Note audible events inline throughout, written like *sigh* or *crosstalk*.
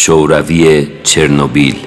شوروی چرنوبیل.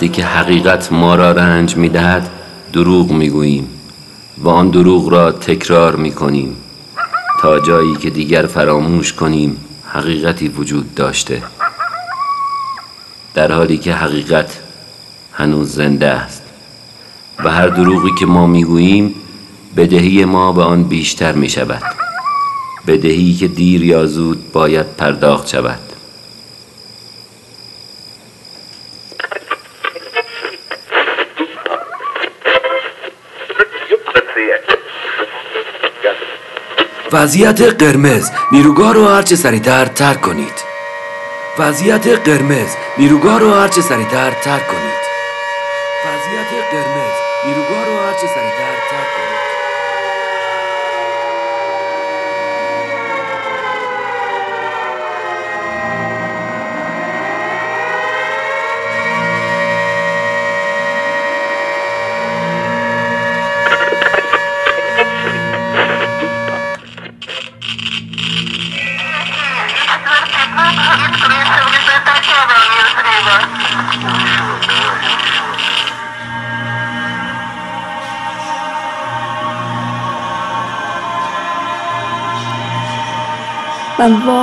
وقتی که حقیقت ما را رنج می دهد دروغ می گوییم و آن دروغ را تکرار می کنیم تا جایی که دیگر فراموش کنیم حقیقتی وجود داشته. در حالی که حقیقت هنوز زنده است و هر دروغی که ما می‌گوییم بدهی ما به آن بیشتر می شود بدهی که دیر یا زود باید پرداخت شود. وضعیت قرمز نیروگاه رو هرچه سریعتر ترک کنید. وضعیت قرمز نیروگاه رو هرچه سریعتر ترک کنید.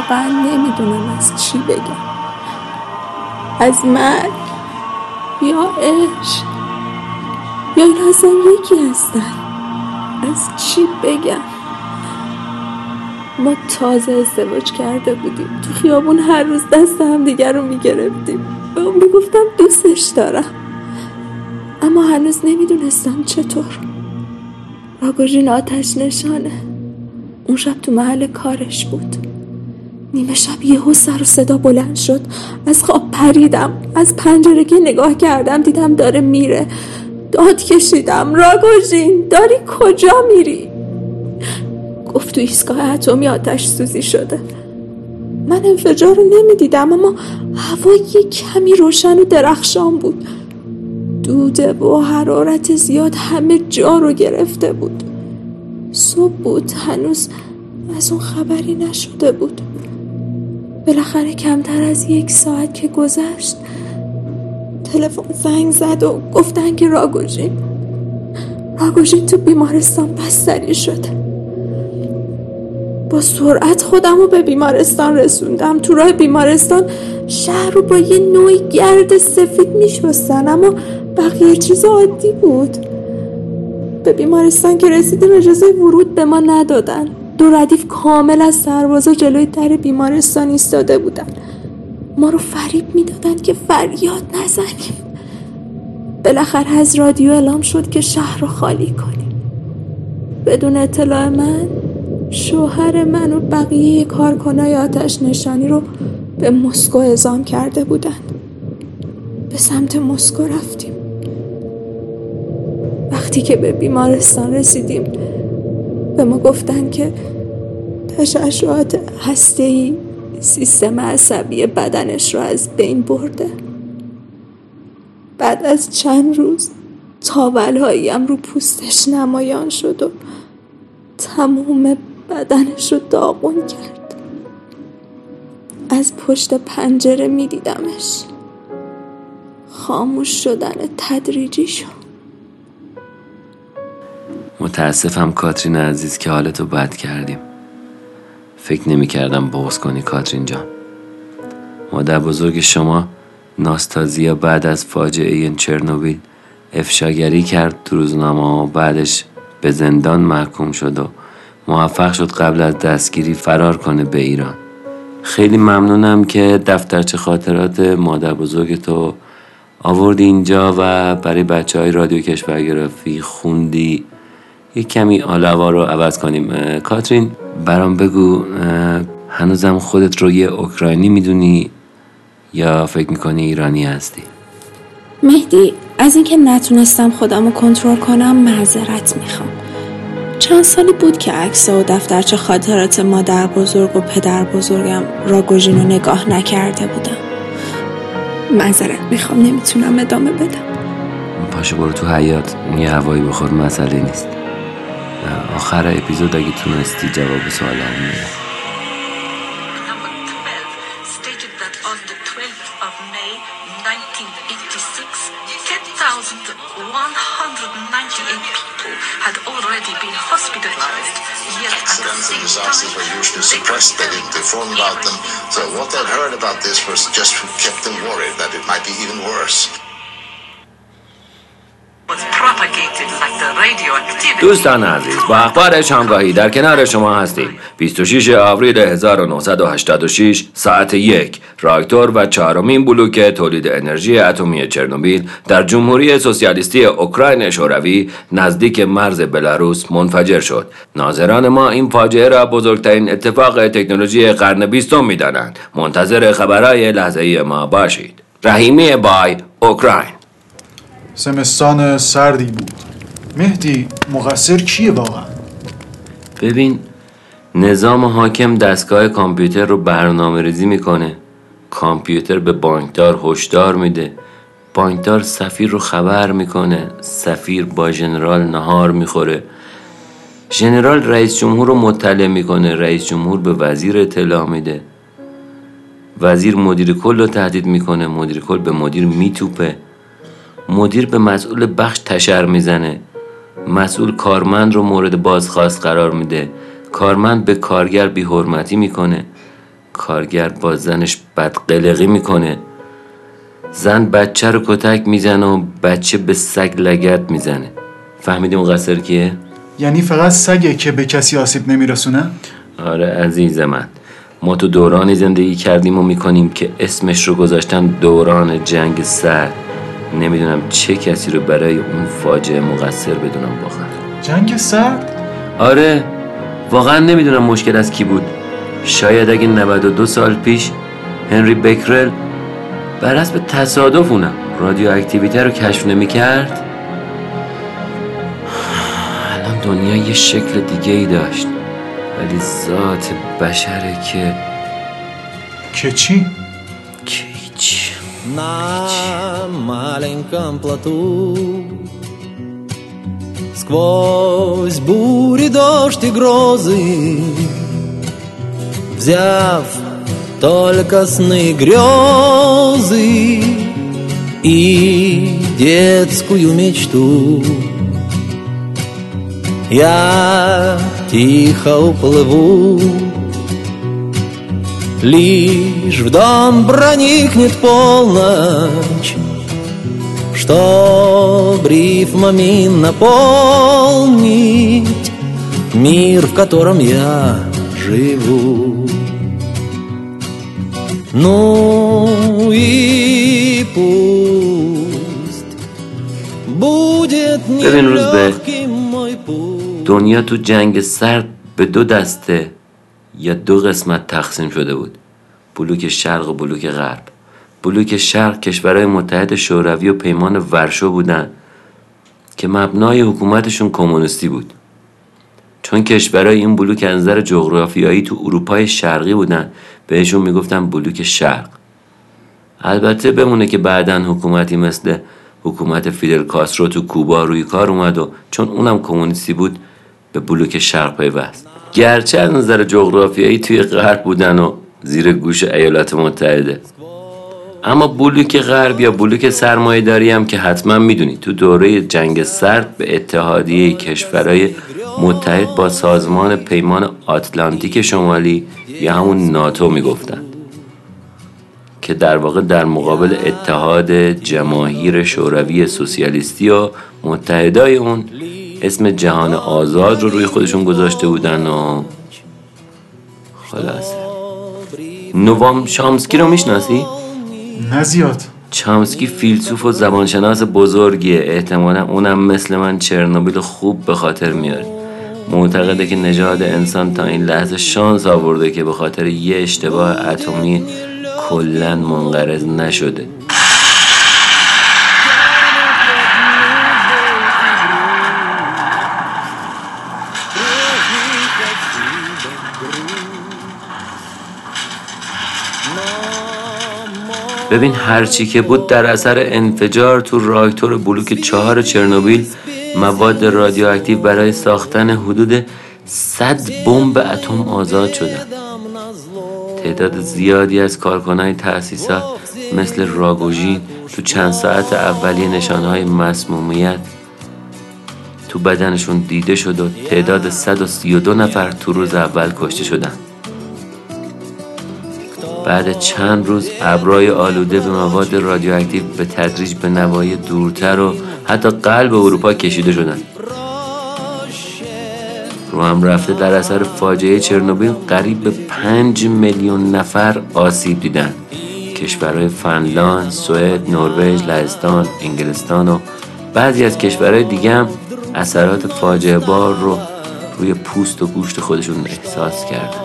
واقعا نمی‌دونم از چی بگم. از مرگ یا عشق یا این اصلا یکی هستن. از چی بگم؟ ما تازه ازدواج کرده بودیم. تو خیابون هر روز دست هم دیگر رو می‌گرفتیم. به اون می‌گفتم دوستش دارم. اما هنوز نمی‌دونستم چطور. راگوژین آتش نشانه اون شب تو محل کارش بود. نیمه شب یهو سر و صدا بلند شد. از خواب پریدم. از پنجره نگاه کردم. دیدم داره میره. داد کشیدم. راگوژین داری کجا میری؟ گفت تو ایستگاه اتمی آتش سوزی شده. من انفجار رو نمی‌دیدم اما هوا یه کمی روشن و درخشان بود. دوده و حرارت زیاد همه جا رو گرفته بود. صبح بود. هنوز از اون خبری نشده بود. بالاخره کمتر از یک ساعت که گذشت تلفن زنگ زد و گفتن که راگوژین راگوژین تو بیمارستان بستری شده با سرعت خودم رو به بیمارستان رسوندم. تو راه بیمارستان شهر رو با یه نوعی گرد سفید میشستن اما بقیه چیز عادی بود. به بیمارستان که رسیدیم اجازه ورود به ما ندادن. دو ردیف کامل از سربازا جلوی در بیمارستان ایستاده بودن ما رو فریب می‌دادن که فریاد نزنیم. بالاخره از رادیو اعلام شد که شهر رو خالی کنیم. بدون اطلاع من شوهر من و بقیه کارکنای آتش نشانی رو به مسکو اعزام کرده بودن به سمت مسکو رفتیم. وقتی که به بیمارستان رسیدیم به ما گفتن که تشعشعات هسته‌ای سیستم عصبی بدنش رو از بین برده. بعد از چند روز تاولهاییم رو پوستش نمایان شد و تموم بدنش رو داغون کرد. از پشت پنجره می دیدمش خاموش شدن تدریجی شد متاسفم کاترین عزیز که حالتو بد کردیم. فکر نمی کردم بغض کنی کاترین جان. مادر بزرگ شما ناستازیا بعد از فاجعه این چرنوبیل افشاگری کرد تو روزنامه و بعدش به زندان محکوم شد و موفق شد قبل از دستگیری فرار کنه به ایران. خیلی ممنونم که دفترچه خاطرات مادر بزرگ تو آوردی اینجا و برای بچه های رادیو کشورگرافی خوندی. یه کمی آلوا رو عوض کنیم. کاترین برام بگو هنوزم خودت رو یه اوکراینی می‌دونی یا فکر می‌کنی ایرانی هستی؟ مهدی از اینکه نتونستم خودم رو کنترل کنم معذرت می‌خوام. چند سالی بود که عکس و دفترچه خاطرات مادر بزرگ و پدر بزرگم راگوژین رو نگاه نکرده بودم. معذرت می‌خوام نمی‌تونم ادامه بدم. پاشو برو تو حیات یه هوایی بخور مسئله نیست. آخر اپیزود اگه تونستی جواب سوال میدم had already been hospitalized. Yet Accidents and disasters were usually suppressed. They didn't inform about them. So what they'd heard about this was just kept them worried that it might be even worse. دوستان عزیز با اخبار شامگاهی در کنار شما هستیم. 26 آوریل 1986 ساعت یک. راکتور و چهارمین بلوک تولید انرژی اتمی چرنوبیل در جمهوری سوسیالیستی اوکراین شوروی نزدیک مرز بلاروس منفجر شد. ناظران ما این فاجعه را بزرگترین اتفاق تکنولوژی قرن بیستم می‌دانند. منتظر خبرهای لحظه ما باشید. رحیمی بای اوکراین. سمستان سردی بود. مهدی مقصر کیه واقعا؟ ببین نظام حاکم دستگاه کامپیوتر رو برنامه ریزی می‌کنه. کامپیوتر به بانکدار هشدار میده. بانکدار سفیر رو خبر می‌کنه. سفیر با ژنرال نهار می‌خوره. ژنرال رئیس جمهور رو مطلع می‌کنه. رئیس جمهور به وزیر اطلاع میده. وزیر مدیر کل رو تهدید می‌کنه. مدیر کل به مدیر میتوپه. مدیر به مسئول بخش تشر می‌زنه. مسئول کارمند رو مورد بازخواست قرار میده. کارمند به کارگر بی حرمتی می‌کنه. کارگر با زنش بدقلقی می‌کنه. زن بچه رو کتک می‌زنه و بچه به سگ لگت می‌زنه. فهمیدی مقصر کیه؟ یعنی فقط سگه که به کسی آسیب نمیرسونه؟ آره عزیز من. ما تو دورانی زندگی کردیم و می‌کنیم که اسمش رو گذاشتن دوران جنگ سرد نمی‌دونم چه کسی رو برای اون فاجعه مقصر بدونم واقعا. جنگ سرد؟ آره واقعا نمی‌دونم مشکل از کی بود. شاید اگه 92 سال پیش هنری بکرل بر حسب تصادف اونم رادیو اکتیویته رو کشف نمی‌کرد؟ الان دنیا یه شکل دیگه ای داشت. ولی ذات بشره که که چی؟ که هیچ. На маленьком плоту. Сквозь бури, дождь и грозы, Взяв только сны грезы И детскую мечту, Я тихо уплыву Лишь в дом проникнет полночь Чтоб рифмами наполнить Мир, в котором я живу Ну и пусть Будет нелегким мой путь دنیا تو جنگ سرد به دو دسته یا دو قسمت تقسیم شده بود. بلوک شرق و بلوک غرب. بلوک شرق کشورهای متحد شوروی و پیمان ورشو بودن که مبنای حکومتشون کمونیستی بود. چون کشورهای این بلوک از نظر جغرافیایی تو اروپای شرقی بودن بهشون می‌گفتن بلوک شرق. البته بمونه که بعدا حکومتی مثل حکومت فیدل کاسترو تو کوبا روی کار اومد و چون اونم کمونیستی بود به بلوک شرق پیوست. گرچه از نظر جغرافیایی توی غرب بودن و زیر گوش ایالات متحده. اما بلوک غرب یا بلوک سرمایه داری هم که حتما می‌دونید تو دوره جنگ سرد به اتحادیه کشورهای متحد با سازمان پیمان آتلانتیک شمالی یا همون ناتو می‌گفتند. که در واقع در مقابل اتحاد جماهیر شوروی سوسیالیستی و متحدای اون اسم جهان آزاد رو روی خودشون گذاشته بودن و خلاصه نوام شامسکی رو می‌شناسی؟ نه زیاد. چامسکی فیلسوف و زبانشناس بزرگیه. احتمالا اونم مثل من چرنوبیل خوب به خاطر میاره معتقده که نژاد انسان تا این لحظه شانس آورده که به خاطر یه اشتباه اتمی کلا منقرض نشده. ببین هرچی که بود در اثر انفجار تو راکتور بلوک چهار چرنوبیل مواد رادیواکتیو برای ساختن حدود 100 بمب اتم آزاد شدن. تعداد زیادی از کارکنای تأسیسات مثل راگوژین تو چند ساعت اولیه نشانهای مسمومیت تو بدنشون دیده شد و تعداد 132 نفر تو روز اول کشته شدن. بعد چند روز ابرای آلوده به مواد رادیواکتیو به تدریج به نواحی دورتر و حتی قلب اروپا کشیده شدند رو هم رفته در اثر فاجعه چرنوبیل قریب به پنج میلیون نفر آسیب دیدن. کشورهای فنلاند، سوئد، نروژ، لهستان، انگلستان و بعضی از کشورهای دیگه هم اثرات فاجعه بار رو روی پوست و گوشت خودشون احساس کردن.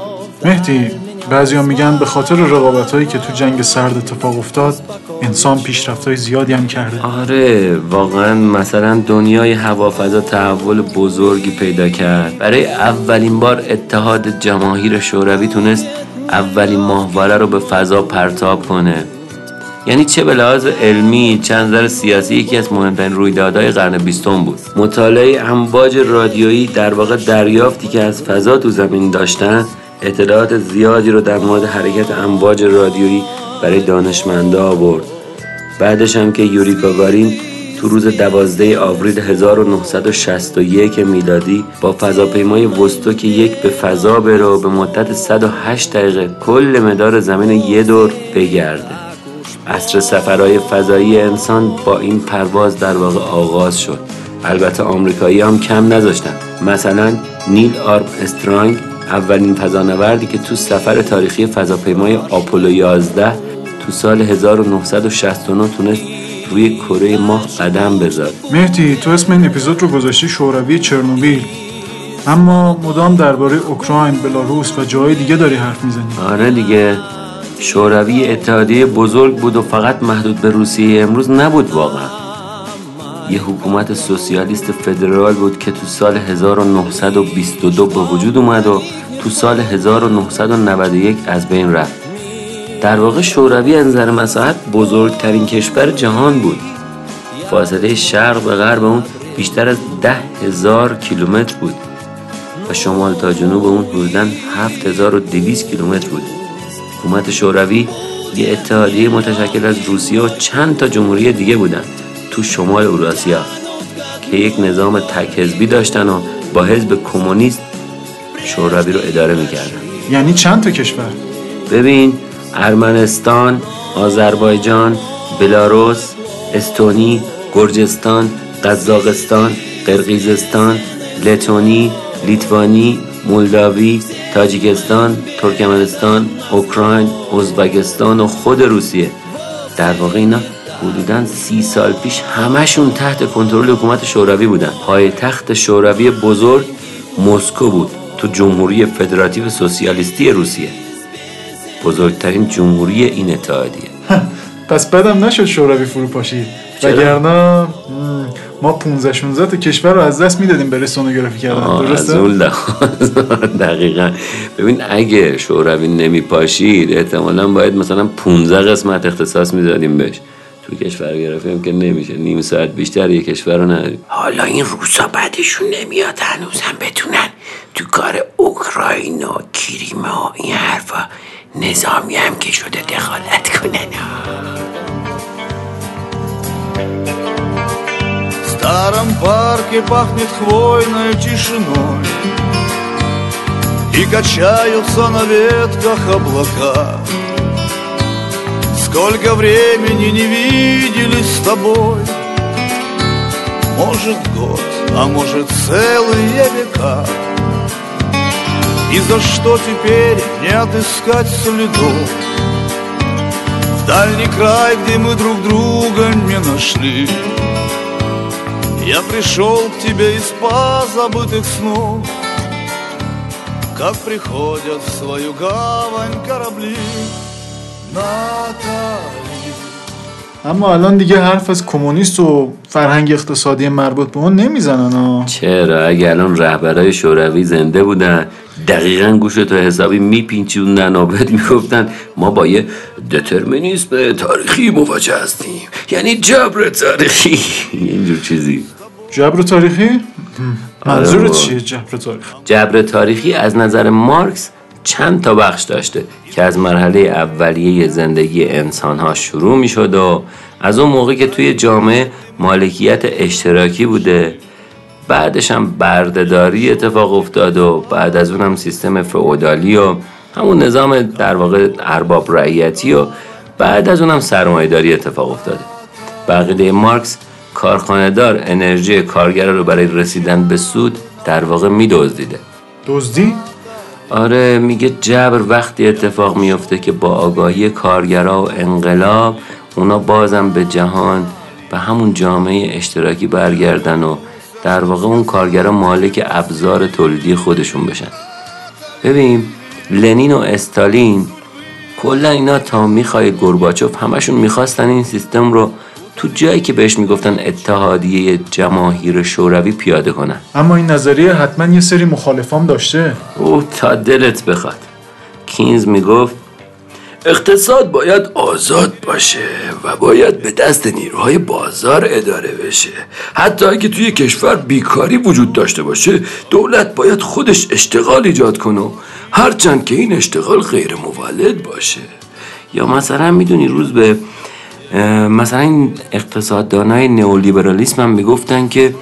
مهدی بعضیا میگن به خاطر رقابت هایی که تو جنگ سرد اتفاق افتاد انسان پیشرفت های زیادی هم کرده. آره واقعا مثلا دنیای هوافضا تحول بزرگی پیدا کرد. برای اولین بار اتحاد جماهیر شوروی تونست اولین ماهواره رو به فضا پرتاب کنه. یعنی چه به لحاظ علمی چند نظر سیاسی یکی از مهمترین رویدادهای قرن بیستم بود. مطالعه امواج رادیویی در واقع دریافتی که از فضا تو زمین داشتن اطلاعات زیادی رو در مورد حرکت امواج رادیویی برای دانشمنده آورد. بعدش هم که یوری گاگارین تو روز 12 آوریل 1961 میلادی با فضاپیمای وستوک یک به فضا بره به مدت 108 دقیقه کل مدار زمین یه دور بگرده. عصر سفرهای فضایی انسان با این پرواز در واقع آغاز شد. البته آمریکایی هم کم نذاشتن. مثلا نیل آرم استرانگ اولین فضانوردی که تو سفر تاریخی فضاپیمای آپولو 11 تو سال 1969 تونست روی کره ماه قدم بذاره. مهدی تو اسم این اپیزود رو گذاشتی شوروی چرنوبیل. اما مدام درباره اوکراین بلاروس و جای دیگه داری حرف می‌زنی. آره دیگه. شوروی اتحادیه بزرگ بود و فقط محدود به روسیه امروز نبود واقعا. یه حکومت سوسیالیست فدرال بود که تو سال 1922 به وجود اومد و تو سال 1991 از بین رفت. در واقع شوروی از نظر مساحت بزرگترین کشور جهان بود. فاصله شرق به غرب اون بیشتر از ده هزار کیلومتر بود و شمال تا جنوب اون حدودا 7200 کیلومتر بود. حکومت شوروی یه اتحادیه متشکل از روسیه و چند تا جمهوری دیگه بودن. تو شمال اوراسیا که یک نظام تک حزبی داشتن و با حزب کمونیست شوروی رو اداره می‌کردن. یعنی چند تا کشور؟ ببین ارمنستان، آذربایجان، بلاروس، استونی، گرجستان، قزاقستان، قرقیزستان، لتونی، لیتوانی، مولداوی، تاجیکستان، ترکمنستان، اوکراین، ازبکستان و خود روسیه. در واقع اینا حدودا سی سال پیش همشون تحت کنترل حکومت شوروی بودن. پایتخت شوروی بزرگ مسکو بود تو جمهوری فدراتیو سوسیالیستی روسیه. بزرگترین جمهوری این اتحادیه. پس بدم نشد شوروی فرو پاشید چرا؟ وگرنه ما 15 16 تا کشور رو از دست می‌دادیم برای سونوگرافی کردن درسته؟ *laughs* دقیقا. ببین اگه شوروی نمی پاشید احتمالا باید مثلا 15 قسمت اختصاص می‌دادیم بهش. تو کشور گرافی هم که نمیشه نیم ساعت بیشتر یه کشور رو نداریم حالا این روسا بعدشون نمیاد هنوز هم بتونن تو کار اوکراین و کریما و این حرفا نظامی هم که شده دخالت کنن В старом парке пахнет хвойной тишиной И качаются на ветках облака Сколько времени не виделись с тобой. Может год, а может целые века. И за что теперь не отыскать следов? В дальний край, где мы друг друга не нашли. Я пришел к тебе из позабытых снов. Как приходят в свою гавань корабли اما الان دیگه حرف از کمونیست و فرهنگ اقتصادی مربوط به اون نمی‌زنن ها چرا؟ اگه الان رهبرای شوروی زنده بودن دقیقا گوش تو حسابی میپینچوندن و بهت می‌گفتن ما با یه دترمینیسم تاریخی مواجه هستیم. یعنی جبر تاریخی. *laughs* اینجور چیزی. جبر تاریخی؟ منظورت بابا. چیه جبر تاریخی جبر تاریخی از نظر مارکس چند تا بخش داشته که از مرحله اولیه زندگی انسان ها شروع می شد و از اون موقع که توی جامعه مالکیت اشتراکی بوده بعدش هم بردهداری اتفاق افتاد و بعد از اونم سیستم فئودالی و همون نظام در واقع ارباب رعیتی و بعد از اونم سرمایه‌داری اتفاق افتاده بقیده مارکس کارخانهدار انرژی کارگر رو برای رسیدن به سود در واقع میدزدیده. دزدی؟ آره میگه جبر وقتی اتفاق میفته که با آگاهی کارگرا و انقلاب اونا بازم به جهان و همون جامعه اشتراکی برگردن و در واقع اون کارگرا مالک ابزار تولیدی خودشون بشن. ببین لنین و استالین کلا اینا تا می‌خوای گورباچوف همشون می‌خواستن این سیستم رو تو جایی که بهش می‌گفتن اتحادیه جماهیر شوروی پیاده کنن. اما این نظریه حتما یه سری مخالفام داشته. او تا دلت بخواد. کینز می‌گفت اقتصاد باید آزاد باشه و باید به دست نیروهای بازار اداره بشه. حتی اگه توی کشور بیکاری وجود داشته باشه دولت باید خودش اشتغال ایجاد کنه و هرچند که این اشتغال غیر مولد باشه. یا مثلا می‌دونی روز به مثلا این اقتصاددانای نئولیبرالیسم هم می‌گفتن که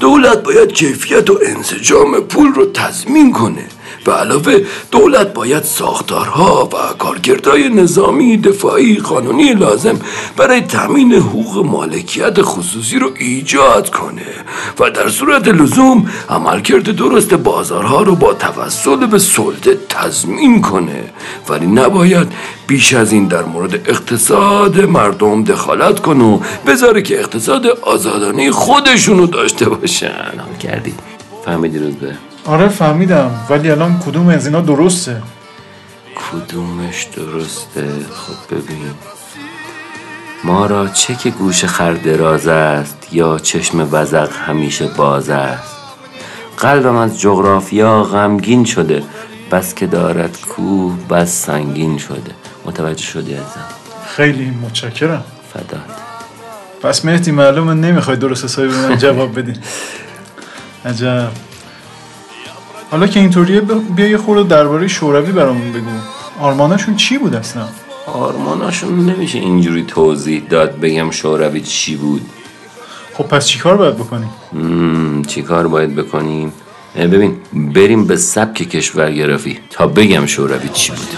دولت باید کیفیت و انسجام پول رو تضمین کنه. و علاوه دولت باید ساختارها و کارکردهای نظامی دفاعی قانونی لازم برای تامین حقوق مالکیت خصوصی رو ایجاد کنه و در صورت لزوم عملکرد درست بازارها رو با توسل به سلطه تضمین کنه. ولی نباید بیش از این در مورد اقتصاد مردم دخالت کنه و بذاره که اقتصاد آزادانه خودشونو داشته باشن. حال کردی. فهمیدی روز به؟ آره فهمیدم. ولی الان کدوم از اینا درسته؟ کدومش درسته؟ خب ببین. ما را چه که گوش خر دراز است یا چشم وزق همیشه باز است. قلبم از جغرافیا غمگین شده. بس که دارد کوه بس سنگین شده. متوجه شدی ازم خیلی متشکرم. فدات. پس مهدی معلومه نمی‌خوای درست حسابی به من جواب بدی. *laughs* عجب. حالا که اینطوریه بیا یه خورده درباره شوروی برامون بگو. آرماناشون چی بود اصلا؟ آرماناشون نمیشه اینجوری توضیح داد بگم شوروی چی بود. خب پس چیکار باید بکنیم؟ مم، چی کار باید بکنیم؟ ببین بریم به سبک کشورگرافی تا بگم شوروی چی بود.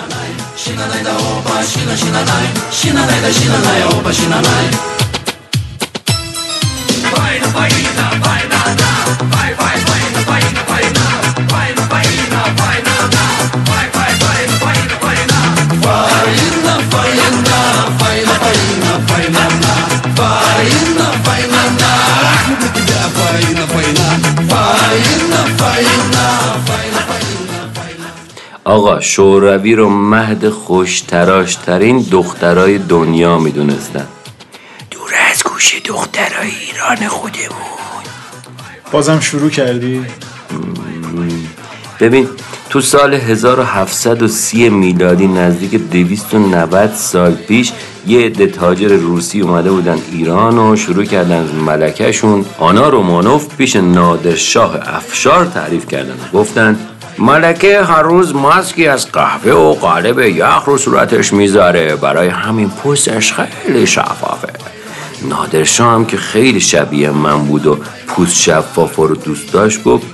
آقا شوروی رو مهد خوشتراشترین دخترای دنیا می‌دونستن. دور از گوش دخترای ایران خودمون. بازم شروع کردی؟ ببین تو سال 1730 میلادی نزدیک 290 سال پیش یه عده تاجر روسی اومده بودن ایران و شروع کردن ملکهشون. آنا رومانوف پیش نادرشاه افشار تعریف کردن گفتن ملکه هر روز ماسکی از قهوه و قالب یخ رو صورتش می‌ذاره. برای همین پوستش خیلی شفافه. نادرشاه هم که خیلی شبیه من بود و پوست شفاف رو دوست داشت گفت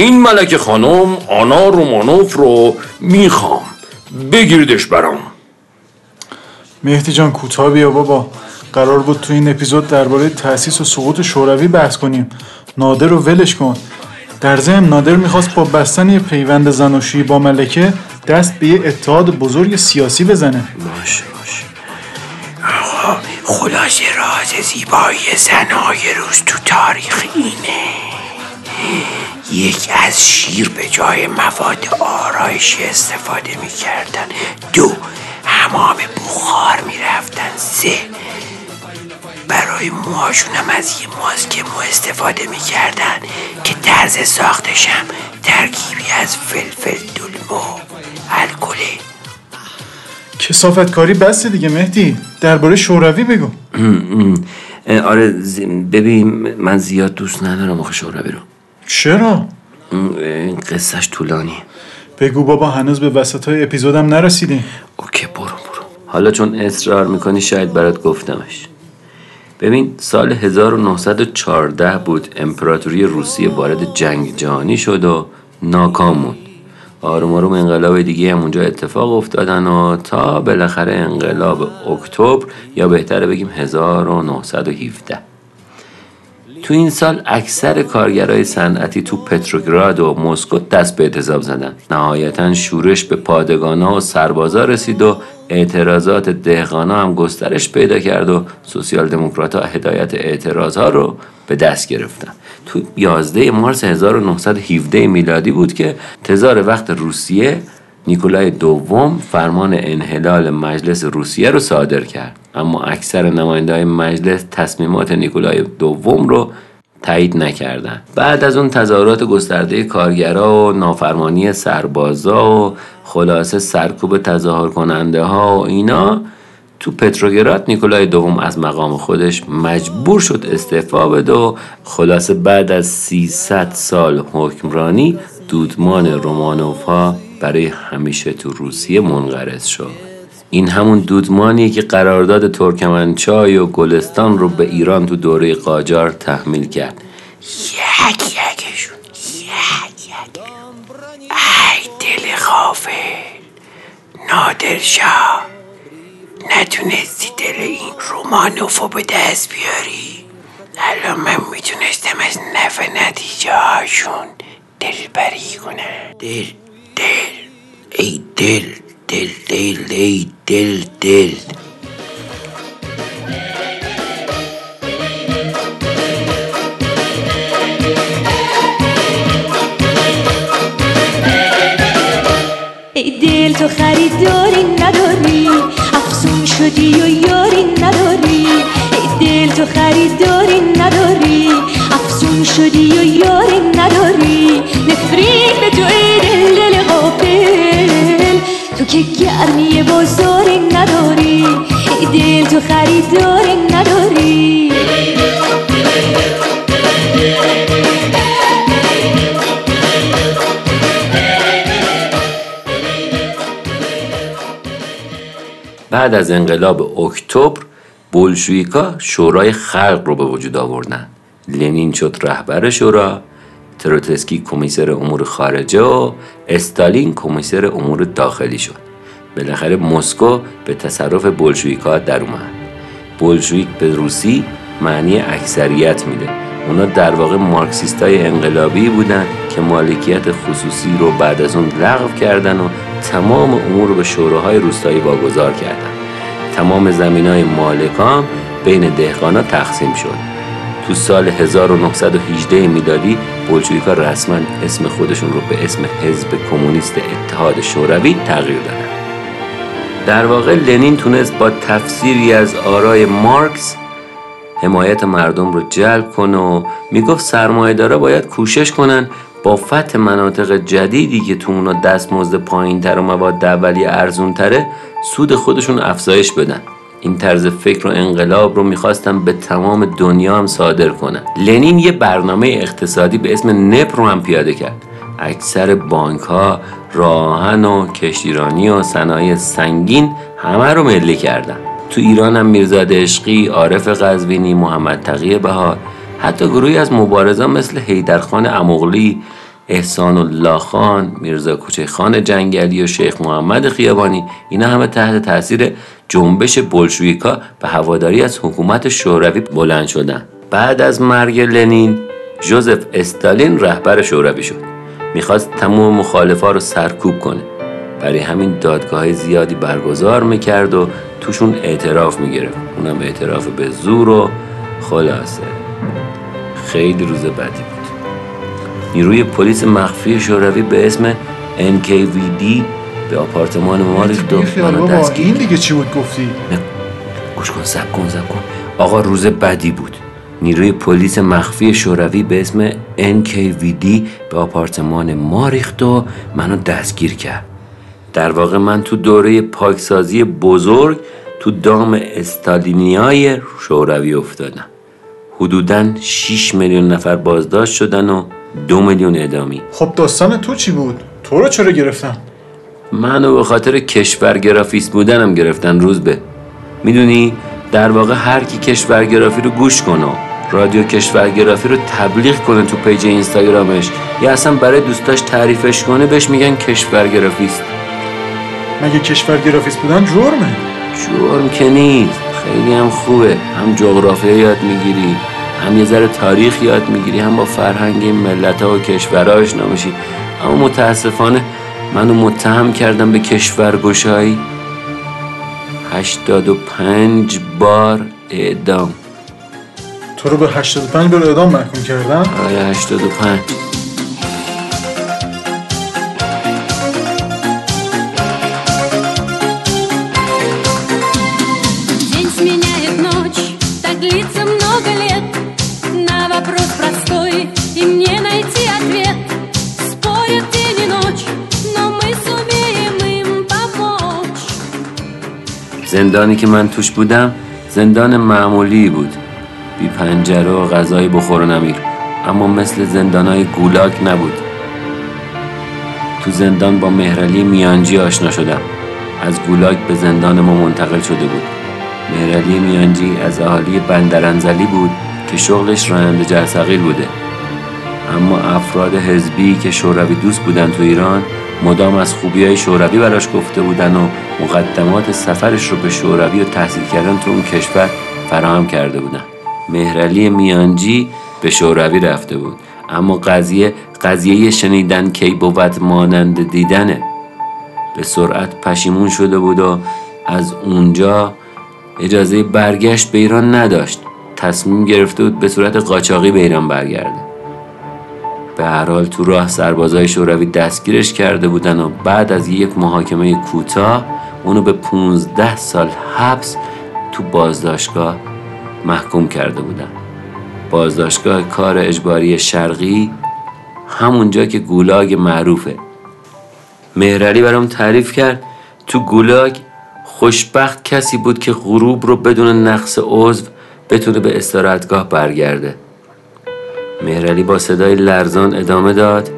این ملکه خانم آنا رومانوف رو می‌خوام. بگیردش برام. مهدی جان کوتاه بیا بابا. قرار بود تو این اپیزود درباره تأسیس و سقوط شوروی بحث کنیم. نادر رو ولش کن. در ضمن نادر می‌خواست با بستن یه پیوند زناشویی با ملکه دست به یه اتحاد بزرگ سیاسی بزنه. باشه باشه خلاصه راز زیبایی زنهای روز تو تاریخ اینه. یک از شیر به جای مواد آرایشی استفاده می‌کردن. دو حمام بخار می‌رفتن. سه برای موهاشون هم از یه ماسک مو استفاده می‌کردن که طرز ساختشم ترکیبی از فلفل دلمو الکله کسافت کاری بسته دیگه مهدی. درباره شوروی بگو. آره ببین من زیاد دوست ندارم آخه شوروی رو. چرا؟ قصهش طولانی بگو بابا هنوز به وسط های اپیزودم نرسیدیم اوکی برو برو. حالا چون اصرار می‌کنی شاید برات گفتمش. ببین سال 1914 بود امپراتوری روسیه وارد جنگ جهانی شد و ناکام موند. آروم آروم انقلاب دیگه هم اونجا اتفاق افتادن و تا بالاخره انقلاب اکتبر یا بهتره بگیم 1917 تو این سال اکثر کارگرای صنعتی تو پتروگراد و مسکو دست به اعتصاب زدن. نهایتا شورش به پادگانا و سربازا رسید و اعتراضات دهقانا هم گسترش پیدا کرد و سوسیال دموکرات ها هدایت اعتراض ها رو به دست گرفتن. تو 11 مارس 1917 میلادی بود که تزار وقت روسیه نیکولای دوم فرمان انحلال مجلس روسیه رو صادر کرد. اما اکثر نماینده های مجلس تصمیمات نیکولای دوم رو تایید نکردن. بعد از اون تظاهرات گسترده کارگرا و نافرمانی سربازا و خلاصه سرکوب تظاهر کننده ها و اینا تو پتروگراد نیکولای دوم از مقام خودش مجبور شد استعفا بده و خلاصه بعد از 300 سال حکمرانی دودمان رومانوفا برای همیشه تو روسیه منقرض شد. این همون دودمانیه که قرارداد ترکمنچای و گلستان رو به ایران تو دوره قاجار تحمیل کرد. یک یکشون یک یک. ای دل غافل نادرشاه نتونستی دل این رومانوفو به دست بیاری؟ الان من می‌تونستم از نفع نتیجه هاشون دلبری کنم. دل دل. ای دل دل دل ای دل دل. ای دل تو خریداری نداری؟ افسون شدی و نداری. بعد از انقلاب اکتبر بولشویکا شورای خلق رو به وجود آوردن. لنین شد رهبر شورا تروتسکی کمیسر امور خارجه و استالین کمیسر امور داخلی شد. بالاخره مسکو به تصرف بولشویکا در اومد. بولشویک به روسی معنی اکثریت میده. اونا در واقع مارکسیست های انقلابی بودن که مالکیت خصوصی رو بعد از اون لغو کردن و تمام امور رو به شوراهای روستایی واگذار کردن. تمام زمین های بین دهقانا تقسیم شد. تو سال 1918 میلادی بولشویکا رسما اسم خودشون رو به اسم حزب کمونیست اتحاد شوروی تغییر دادن. در واقع لنین تونست با تفسیری از آرای مارکس حمایت مردم رو جلب کنه و می‌گفت سرمایه‌دارا باید کوشش کنن با فتح مناطق جدیدی که تو اونا دستمزد پایینتر و مواد اولیه ارزون تره سود خودشون افزایش بدن. این طرز فکر و انقلاب رو می‌خواستن به تمام دنیا هم صادر کنن. لنین یه برنامه اقتصادی به اسم نپ رو هم پیاده کرد. اکثر بانک ها راهن و کشتیرانی و صنایع سنگین همه رو ملی کردن. تو ایران هم میرزاد عشقی، عارف قزوینی، محمد تقی بهار حتی گروهی از مبارزان مثل حیدرخان اموغلی، احسان الله خان، میرزا کوچه خان جنگلی و شیخ محمد خیابانی اینا همه تحت تاثیر جنبش بلشویکا به هواداری از حکومت شوروی بلند شدن. بعد از مرگ لنین جوزف استالین رهبر شوروی شد. می‌خواست تمام مخالفا رو سرکوب کنه. برای همین دادگاه زیادی برگزار می‌کرد و توشون اعتراف می‌گرفت. اونم اعتراف به زور و خلاصه. خیلی روز بدی بود. نیروی پلیس مخفی شوروی به اسم NKVD به آپارتمان ما ریخت و بی خیال منو دستگیر این دیگه چی بود گفتی؟ گوش کن سب کن سب کن. آقا روز بدی بود. نیروی پلیس مخفی شوروی به اسم NKVD به آپارتمان ما ریخت و منو دستگیر کرد. در واقع من تو دوره پاکسازی بزرگ تو دام استالینیای شوروی افتادم. حدوداً 6 میلیون نفر بازداشت شدن و دو میلیون اعدامی خب داستان تو چی بود؟ تو رو چرا گرفتن؟ منو به خاطر کشورگرافیست بودنم گرفتن روز به. می‌دونی در واقع هر کی کشورگرافی رو گوش کنه رادیو کشورگرافی رو تبلیغ کنه تو پیج اینستاگرامش. یا اصلا برای دوستاش تعریفش کنه بهش میگن کشورگرافیست. مگه کشور گرافیست بودن جرمه؟ جرم که نیست. خیلی هم خوبه. هم جغرافیا یاد می‌گیری هم یه ذره تاریخ یاد می‌گیری هم با فرهنگ ملت ها و کشورها آشنا میشی. اما متاسفانه منو متهم کردم به کشورگشایی. هشتاد و پنج بار اعدام. تو رو به 85 بر اعدام محکوم کردن آره 85 زندانی که من توش بودم زندان معمولی بود بی پنجره و غذای بخور و نمیر. اما مثل زندانای گولاگ نبود. تو زندان با مهرعلی میانجی آشنا شدم. از گولاگ به زندان ما منتقل شده بود. مهرعلی میانجی از اهالی بندرانزلی بود که شغلش راننده جرثقیل بوده. اما افراد حزبی که شوروی دوست بودن تو ایران مدام از خوبی های شوروی براش گفته بودن و مقدمات سفرش رو به شوروی و تحصیل کردن تو اون کشور فراهم کرده بودن. مهرعلی میانجی به شوروی رفته بود. اما قضیه قضیه شنیدن کی بود مانند دیدنه. به سرعت پشیمون شده بود و از اونجا اجازه برگشت به ایران نداشت. تصمیم گرفته بود به صورت قاچاقی به ایران برگرده. به هر حال تو راه سربازای شوروی دستگیرش کرده بودن و بعد از یک محاکمه کوتاه اونو به 15 سال حبس تو بازداشتگاه محکوم کرده بودن بازداشتگاه کار اجباری شرقی همونجا که گولاگ معروفه. مهرعلی برام تعریف کرد تو گولاگ خوشبخت کسی بود که غروب رو بدون نقص عضو بتونه به استراحتگاه برگرده. مهرعلی با صدای لرزان ادامه داد.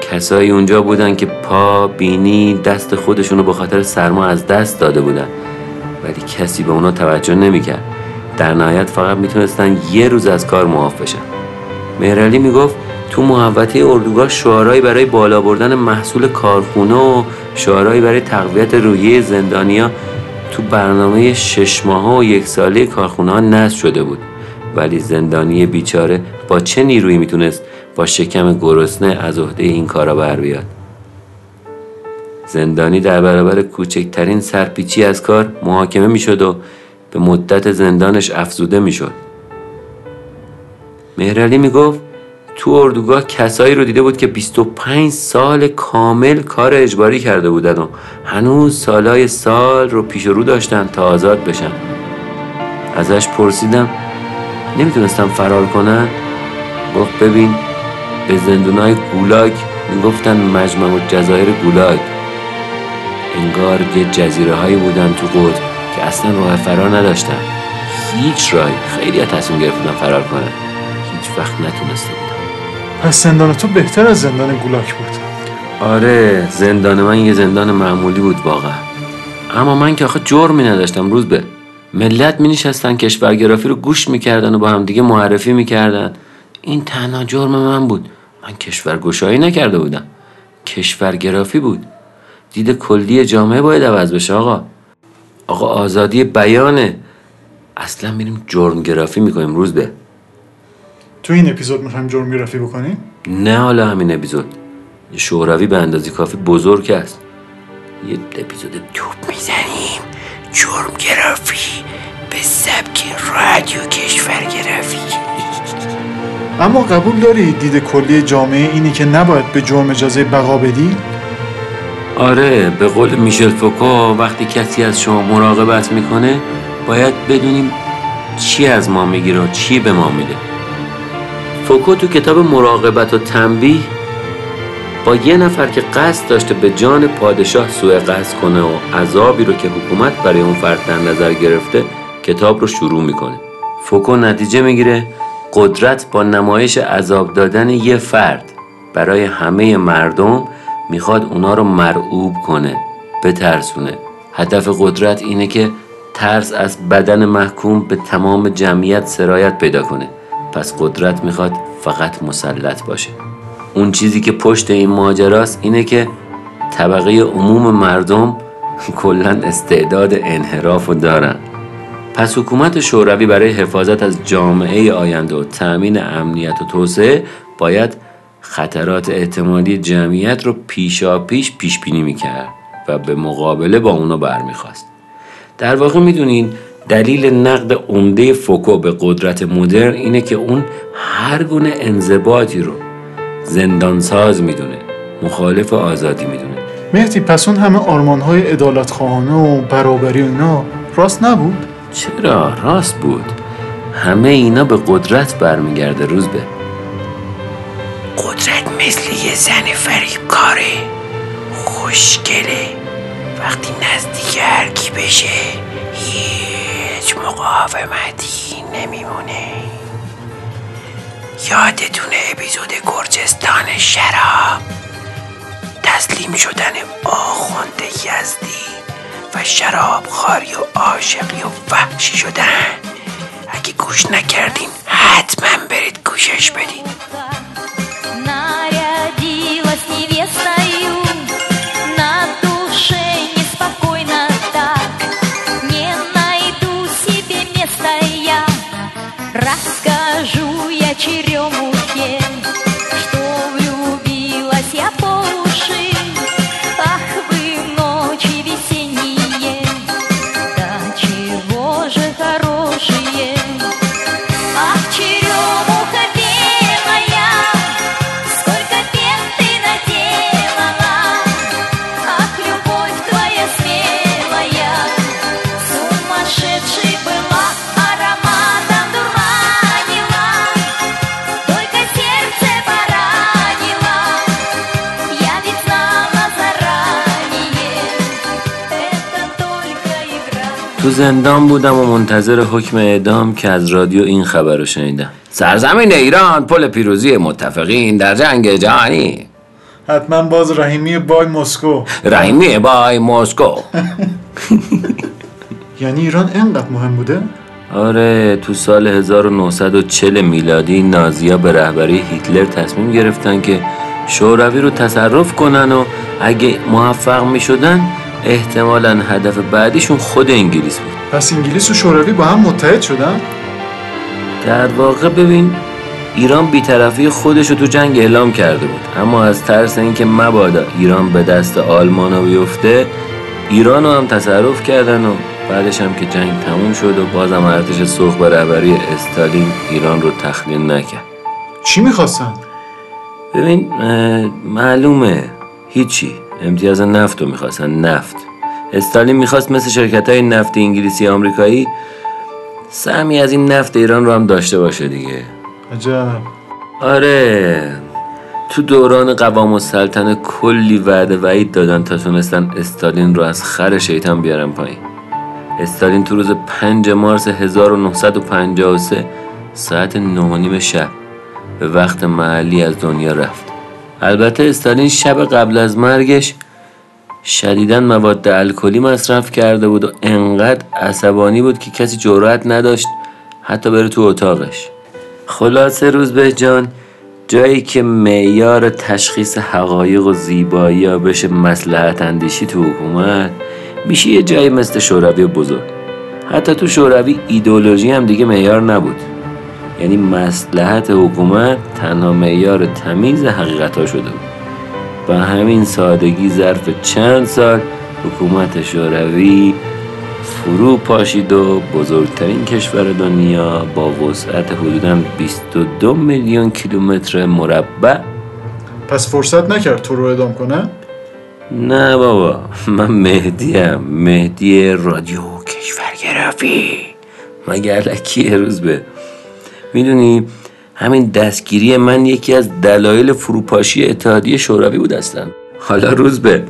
کسایی اونجا بودن که پا بینی دست خودشونو به خاطر سرما از دست داده بودن. ولی کسی به اونا توجه نمی‌کرد. در نهایت فقط می‌تونستن یه روز از کار معاف بشن. مهرعلی می‌گفت تو محوطه اردوگاه شعارهایی برای بالا بردن محصول کارخونه و شعارهایی برای تقویت روحیه زندانیا تو برنامه شش ماه و یک ساله کارخونه ها نصب شده بود. ولی زندانی بیچاره با چه نیرویی می‌تونست با شکم گرسنه از عهده این کارا بر بیاد؟ زندانی در برابر کوچکترین سرپیچی از کار محاکمه می‌شد و به مدت زندانش افزوده می‌شد. مهرعلی می‌گفت تو اردوگاه کسایی رو دیده بود که 25 سال کامل کار اجباری کرده بودن و هنوز سالای سال رو پیش رو داشتن تا آزاد بشن. ازش پرسیدم نمی‌تونستم فرار کنن؟ گفت ببین به زندونای گولاگ می‌گفتن مجمع و جزایر گولاگ. انگار یه جزیره هایی بودن تو قطب که اصلا راه فرار نداشتن. هیچ راهی خیلی تصمیم گرفتن فرار کنن. هیچ وقت نتونسته بودن. پس زندان تو بهتر از زندان گولاک بود. آره زندان من یه زندان معمولی بود واقعا. اما من که آخه جرمی نداشتم روز به. ملت می نشستن کشورگرافی رو گوش می‌کردن و با همدیگه معرفی می‌کردن. این تنها جرم من بود. من کشورگشایی نکرده بودم. کشورگرافی بود. دید کلی جامعه باید عوض بشه آقا. آقا آزادی بیانه. اصلا میریم جرمگرافی می‌کنیم روز به. تو این اپیزود می‌خوایم جرم گرافی بکنیم؟ نه حالا همین اپیزود. شوروی به اندازه کافی بزرگ است. یه اپیزود توپ می‌زنیم. جرم گرافی به سبک رادیو کشور گرافی. اما قبول داری دید کلی جامعه اینی که نباید به جرم اجازه بقا بدی؟ آره به قول میشل فوکو وقتی کسی از شما مراقبت می‌کنه باید بدونیم چی از ما می‌گیره چی به ما میده. فوکو تو کتاب مراقبت و تنبیه با یه نفر که قصد داشته به جان پادشاه سوء قصد کنه و عذابی رو که حکومت برای اون فرد در نظر گرفته کتاب رو شروع می‌کنه. فوکو نتیجه می‌گیره قدرت با نمایش عذاب دادن یه فرد برای همه مردم می‌خواد اونا رو مرعوب کنه بترسونه. هدف قدرت اینه که ترس از بدن محکوم به تمام جمعیت سرایت پیدا کنه. پس قدرت می‌خواد فقط مسلط باشه. اون چیزی که پشت این ماجراست اینه که طبقه عموم مردم کلا استعداد انحراف رو دارن. پس حکومت شوروی برای حفاظت از جامعه آینده و تأمین امنیت و توسعه باید خطرات احتمالی جمعیت رو پیشا پیش پیش بینی می‌کرد و به مقابله با اونا برمیخواست. در واقع می‌دونین دلیل نقد عمده فوکو به قدرت مدرن اینه که اون هر گونه انضباطی رو زندانساز می‌دونه مخالف آزادی می‌دونه. مهدی پس اون همه آرمان های عدالت خواهانه و برابری و اینا راست نبود؟ چرا؟ راست بود. همه اینا به قدرت برمیگرده روز به قدرت مثل یه زن فریبکاره. خوشگله. وقتی نزدیک هرکی بشه هیچ مقاومتی نمیمونه. یادتونه اپیزود گرجستان شراب؟ تسلیم شدن آخوند یزدی و شراب خاری و عاشقی و وحشی شدن. اگه گوش نکردین حتما برید گوشش بدید تو زندان بودم و منتظر حکم اعدام که از رادیو این خبر رو شنیدم. سرزمین ایران پل پیروزی متفقین در جنگ جهانی. حتما باز رحیمی بای مسکو. رحیمی بای مسکو. *laughs* یعنی ایران انقدر مهم بوده؟ آره تو سال 1940 میلادی نازیا به رهبری هیتلر تصمیم گرفتن که شوروی رو تصرف کنن و اگه موفق می شدن احتمالا هدف بعدیشون خود انگلیس بود پس انگلیس و شوروی با هم متحد شدن؟ در واقع ببین ایران بیطرفی خودش رو تو جنگ اعلام کرده بود اما از ترس اینکه مبادا ایران به دست آلمانا بیفته ایران رو هم تصرف کردن و بعدش هم که جنگ تموم شد و بازم ارتش سرخ به رهبری استالین ایران رو تخلیه نکرد چی می‌خواستن؟ ببین معلومه هیچی امتیاز نفت رو می‌خواستن. نفت. استالین می‌خواست مثل شرکت های نفت انگلیسی آمریکایی سهمی از این نفت ایران رو هم داشته باشه دیگه. عجب. آره. تو دوران قوام السلطنه کلی وعده وعید دادن تا تونستن استالین رو از خر شیطان بیارن پایین. استالین تو روز 5 مارس 1953 ساعت نه و نیم شب به وقت محلی از دنیا رفت. البته استالین شب قبل از مرگش شدیدا مواد الکلی مصرف کرده بود و انقدر عصبانی بود که کسی جرأت نداشت حتی بره تو اتاقش. خلاصه روز به جان جایی که معیار تشخیص حقایق و زیبایی ها بشه مسلحت اندیشی تو حکومت میشه یه جایی مثل شوروی بزرگ. حتی تو شوروی ایدولوژی هم دیگه معیار نبود. یعنی مسلحت حکومت تنها معیار تمیز حقیقت ها شده بود. با همین سادگی ظرف چند سال حکومت شوروی فرو پاشید و بزرگترین کشور دنیا با وسعت حدوداً 22 میلیون کیلومتر مربع. پس فرصت نکرد تو رو ادام کنه؟ نه بابا من مهدیم مهدی رادیو کشورگرافی. مگه علکی روز به می‌دونی همین دستگیری من یکی از دلایل فروپاشی اتحادیه شوروی بود هستن حالا روز به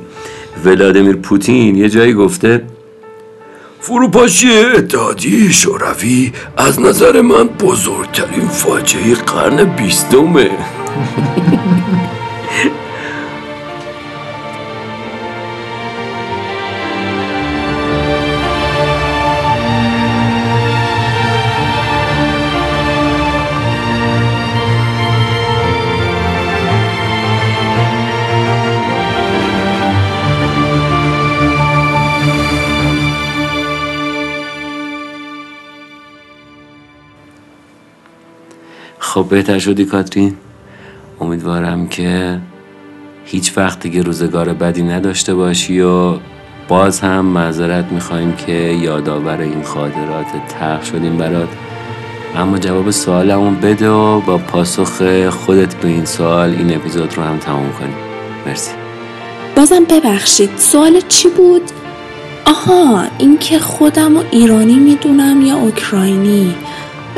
ولادیمیر پوتین یه جایی گفته فروپاشی اتحادیه شوروی از نظر من بزرگترین فاجعه قرن بیستمه. *laughs* بهتر شدی کاترین؟ امیدوارم که هیچ وقت دیگه روزگار بدی نداشته باشی و باز هم معذرت می‌خوایم که یادآور این خاطرات تلخ شدیم برات. اما جواب سوالمون بده و با پاسخ خودت به این سوال این اپیزود رو هم تموم کنیم. مرسی. بازم ببخشید سوال چی بود؟ آها اینکه خودم و ایرانی می‌دونم یا اوکراینی؟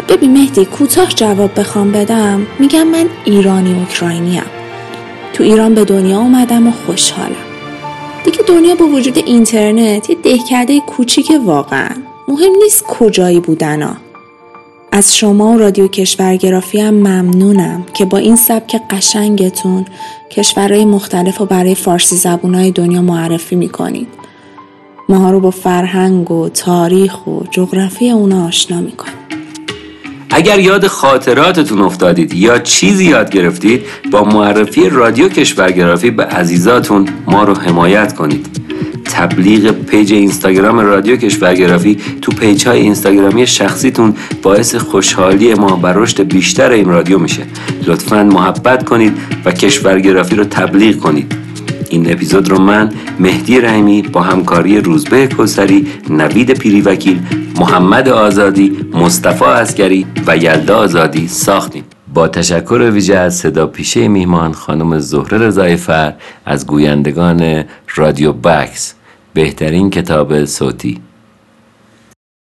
ببین مهدی کوتاه جواب بخوام بدم میگم من ایرانی اوکراینیم. تو ایران به دنیا اومدم و خوشحالم. دیگه دنیا با وجود اینترنت یه دهکده کوچیک واقعا. مهم نیست کجایی بودنا از شما و رادیو کشورگرافی هم ممنونم که با این سبک قشنگتون کشورهای مختلف رو برای فارسی زبونهای دنیا معرفی می‌کنید. ماها رو با فرهنگ و تاریخ و جغرافی اونا آشنا می‌کنید اگر یاد خاطراتتون افتادید یا چیزی یاد گرفتید با معرفی رادیو کشورگرافی به عزیزاتون ما رو حمایت کنید. تبلیغ پیج اینستاگرام رادیو کشورگرافی تو پیج های اینستاگرامی شخصیتون باعث خوشحالی ما و رشد بیشتر این رادیو میشه. لطفا محبت کنید و کشورگرافی رو تبلیغ کنید. این اپیزود رو من مهدی رحیمی با همکاری روزبه کوسری نوید پیری وکیل محمد آزادی مصطفی اسکری و یلدا آزادی ساختیم با تشکر ویژه از صدا پیشه میهمان خانم زهره رضایفر از گویندگان رادیو بکس بهترین کتاب صوتی.